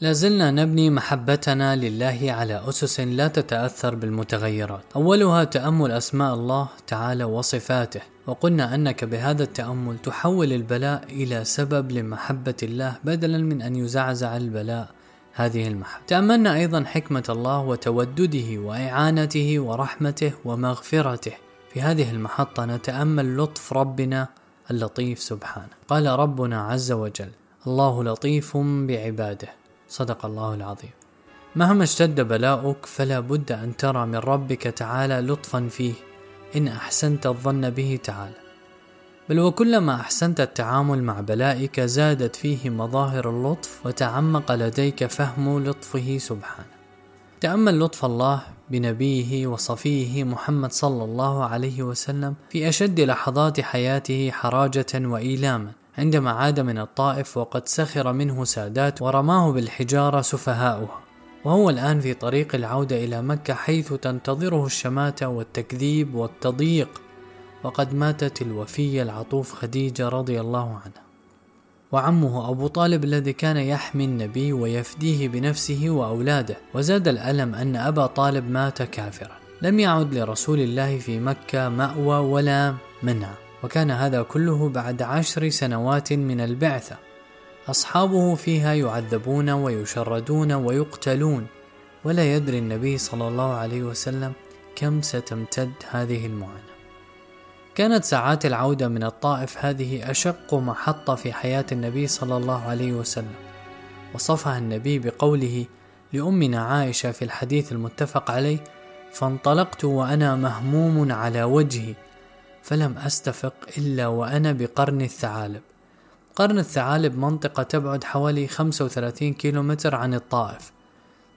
لازلنا نبني محبتنا لله على أسس لا تتأثر بالمتغيرات. أولها تأمل أسماء الله تعالى وصفاته، وقلنا أنك بهذا التأمل تحول البلاء إلى سبب لمحبة الله بدلا من أن يزعزع البلاء هذه المحبة. تأملنا أيضا حكمة الله وتودده وإعانته ورحمته ومغفرته. في هذه المحطة نتأمل لطف ربنا اللطيف سبحانه. قال ربنا عز وجل: الله لطيف بعباده. صدق الله العظيم. مهما اشتد بلاؤك فلا بد أن ترى من ربك تعالى لطفا فيه إن أحسنت الظن به تعالى. بل وكلما أحسنت التعامل مع بلائك زادت فيه مظاهر اللطف وتعمق لديك فهم لطفه سبحانه. تأمل لطف الله بنبيه وصفيه محمد صلى الله عليه وسلم في أشد لحظات حياته حراجة وإيلاما عندما عاد من الطائف وقد سخر منه سادات ورماه بالحجارة سفهاؤها وهو الآن في طريق العودة إلى مكة حيث تنتظره الشماتة والتكذيب والتضييق. وقد ماتت الوفية العطوف خديجة رضي الله عنها. وعمه أبو طالب الذي كان يحمي النبي ويفديه بنفسه وأولاده. وزاد الألم أن أبا طالب مات كافرا. لم يعد لرسول الله في مكة مأوى ولا منع. وكان هذا كله بعد عشر سنوات من البعثة. أصحابه فيها يعذبون ويشردون ويقتلون ولا يدري النبي صلى الله عليه وسلم كم ستمتد هذه المعاناة. كانت ساعات العودة من الطائف هذه أشق محطة في حياة النبي صلى الله عليه وسلم. وصفها النبي بقوله لأمنا عائشة في الحديث المتفق عليه فانطلقت وأنا مهموم على وجهي فلم أستفق إلا وأنا بقرن الثعالب. قرن الثعالب منطقة تبعد حوالي 35 كيلومتر عن الطائف.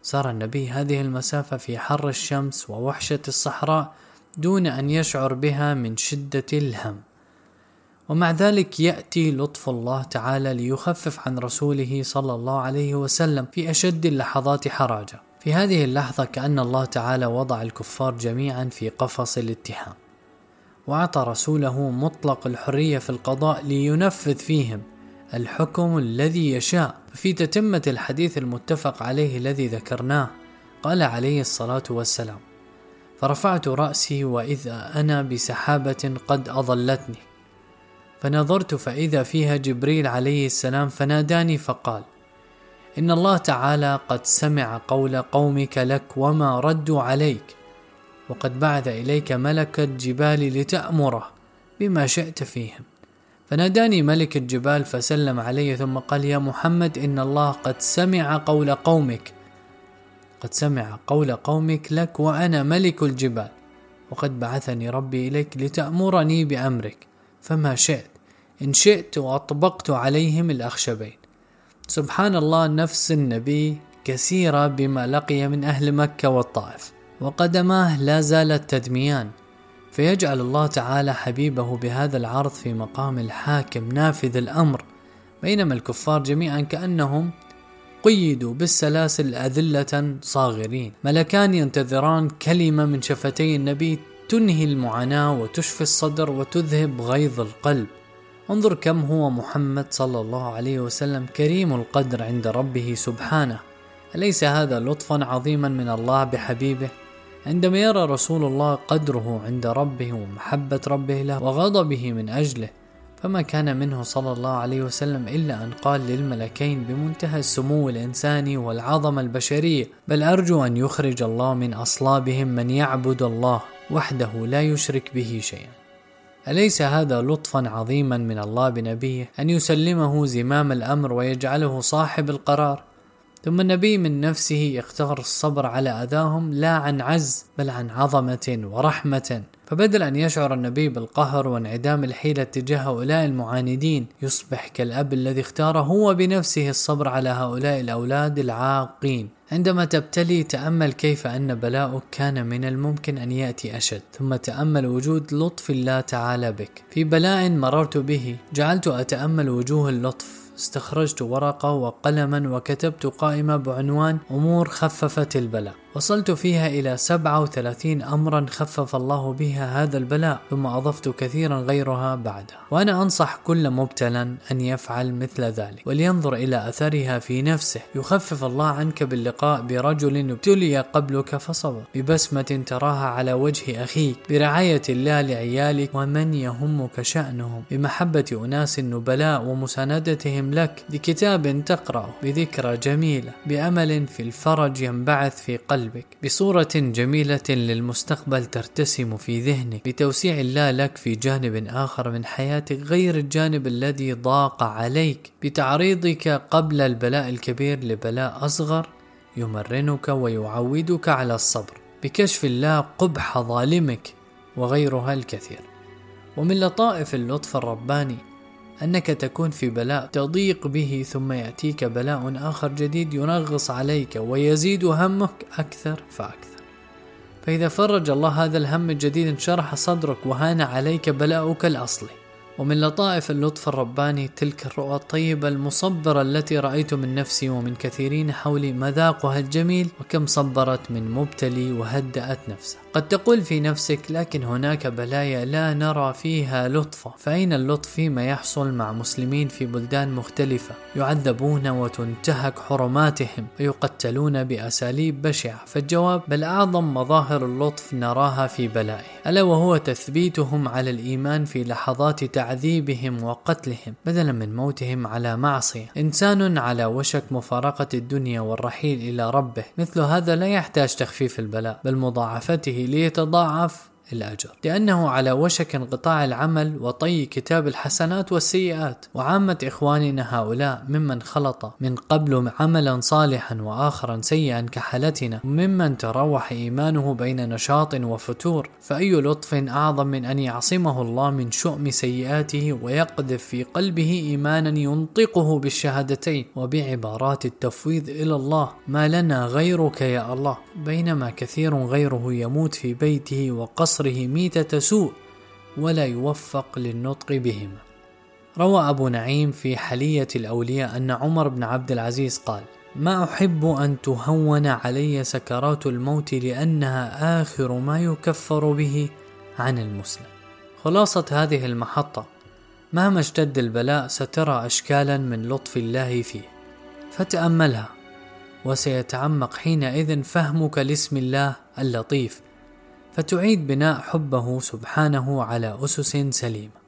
سار النبي هذه المسافة في حر الشمس ووحشة الصحراء دون أن يشعر بها من شدة الهم. ومع ذلك يأتي لطف الله تعالى ليخفف عن رسوله صلى الله عليه وسلم في أشد اللحظات حراجة. في هذه اللحظة كأن الله تعالى وضع الكفار جميعا في قفص الاتهام. وأعطى رسوله مطلق الحرية في القضاء لينفذ فيهم الحكم الذي يشاء. في تتمة الحديث المتفق عليه الذي ذكرناه قال عليه الصلاة والسلام فرفعت رأسي وإذا أنا بسحابة قد أظلتني فنظرت فإذا فيها جبريل عليه السلام فناداني فقال إن الله تعالى قد سمع قول قومك لك وما ردوا عليك وقد بعث إليك ملك الجبال لتأمره بما شئت فيهم. فناداني ملك الجبال فسلم علي ثم قال يا محمد إن الله قد سمع قول قومك قد سمع قول قومك لك وأنا ملك الجبال وقد بعثني ربي إليك لتأمرني بأمرك فما شئت إن شئت وأطبقت عليهم الأخشبين. سبحان الله نفس النبي كثيرة بما لقي من أهل مكة والطائف. وقدماه لا زالت تدميان. فيجعل الله تعالى حبيبه بهذا العرض في مقام الحاكم نافذ الأمر. بينما الكفار جميعا كأنهم قيدوا بالسلاسل أذلة صاغرين. ملكان ينتظران كلمة من شفتي النبي تنهي المعاناة وتشفي الصدر وتذهب غيظ القلب. انظر كم هو محمد صلى الله عليه وسلم كريم القدر عند ربه سبحانه. أليس هذا لطفا عظيما من الله بحبيبه؟ عندما يرى رسول الله قدره عند ربه ومحبة ربه له وغضبه من أجله فما كان منه صلى الله عليه وسلم إلا أن قال للملكين بمنتهى السمو الإنساني والعظمة البشرية بل أرجو أن يخرج الله من أصلابهم من يعبد الله وحده لا يشرك به شيئا أليس هذا لطفا عظيما من الله بنبيه أن يسلمه زمام الأمر ويجعله صاحب القرار؟ ثم النبي من نفسه يختار الصبر على أذاهم لا عن عز بل عن عظمة ورحمة. فبدل أن يشعر النبي بالقهر وانعدام الحيلة تجاه هؤلاء المعاندين يصبح كالأب الذي اختار هو بنفسه الصبر على هؤلاء الأولاد العاقين. عندما تبتلي تأمل كيف أن بلاؤك كان من الممكن أن يأتي أشد. ثم تأمل وجود لطف الله تعالى بك. في بلاء مررت به جعلت أتأمل وجوه اللطف. استخرجت ورقة وقلما وكتبت قائمة بعنوان أمور خففت البلاء. وصلت فيها إلى 37 أمرا خفف الله بها هذا البلاء ثم أضفت كثيرا غيرها بعدها وأنا أنصح كل مبتلا أن يفعل مثل ذلك ولينظر إلى أثرها في نفسه. يخفف الله عنك باللقاء برجل ابتلي قبلك فصبر ببسمة تراها على وجه أخيك برعاية الله لعيالك ومن يهمك شأنهم بمحبة أناس نبلاء ومساندتهم لك بكتاب تقرأ بذكرى جميلة بأمل في الفرج ينبعث في قلبك. بصورة جميلة للمستقبل ترتسم في ذهنك بتوسيع الله لك في جانب آخر من حياتك غير الجانب الذي ضاق عليك. بتعريضك قبل البلاء الكبير لبلاء أصغر يمرنك ويعودك على الصبر. بكشف الله قبح ظالمك وغيرها الكثير. ومن لطائف اللطف الرباني أنك تكون في بلاء تضيق به ثم يأتيك بلاء آخر جديد ينغص عليك ويزيد همك أكثر فأكثر. فإذا فرج الله هذا الهم الجديد انشرح صدرك وهان عليك بلاؤك الأصلي. ومن لطائف اللطف الرباني تلك الرؤى الطيبة المصبرة التي رأيت من نفسي ومن كثيرين حولي مذاقها الجميل وكم صبرت من مبتلي وهدأت نفسه قد تقول في نفسك لكن هناك بلايا لا نرى فيها لطفا فأين اللطف فيما يحصل مع مسلمين في بلدان مختلفة؟ يعذبون وتنتهك حرماتهم ويقتلون بأساليب بشعة. فالجواب بل أعظم مظاهر اللطف نراها في بلائه. ألا وهو تثبيتهم على الإيمان في لحظات تعذيبهم وقتلهم بدلا من موتهم على معصية. إنسان على وشك مفارقة الدنيا والرحيل إلى ربه. مثل هذا لا يحتاج تخفيف البلاء بل مضاعفته ليتضاعف الأجر. لأنه على وشك انقطاع العمل وطي كتاب الحسنات والسيئات. وعامة إخواننا هؤلاء ممن خلط من قبل عملا صالحا وآخرا سيئا كحالتنا ممن تروح إيمانه بين نشاط وفتور فأي لطف أعظم من أن يعصمه الله من شؤم سيئاته ويقذف في قلبه إيمانا ينطقه بالشهادتين وبعبارات التفويض إلى الله. ما لنا غيرك يا الله؟ بينما كثير غيره يموت في بيته وقصر قصره ميتة سوء ولا يوفق للنطق بهما روى أبو نعيم في حلية الأولياء أن عمر بن عبد العزيز قال ما أحب أن تهون علي سكرات الموت لأنها آخر ما يكفر به عن المسلم. خلاصة هذه المحطة مهما اشتد البلاء سترى أشكالا من لطف الله فيه. فتأملها وسيتعمق حينئذ فهمك لاسم الله اللطيف فتعيد بناء حبه سبحانه على أسس سليمة.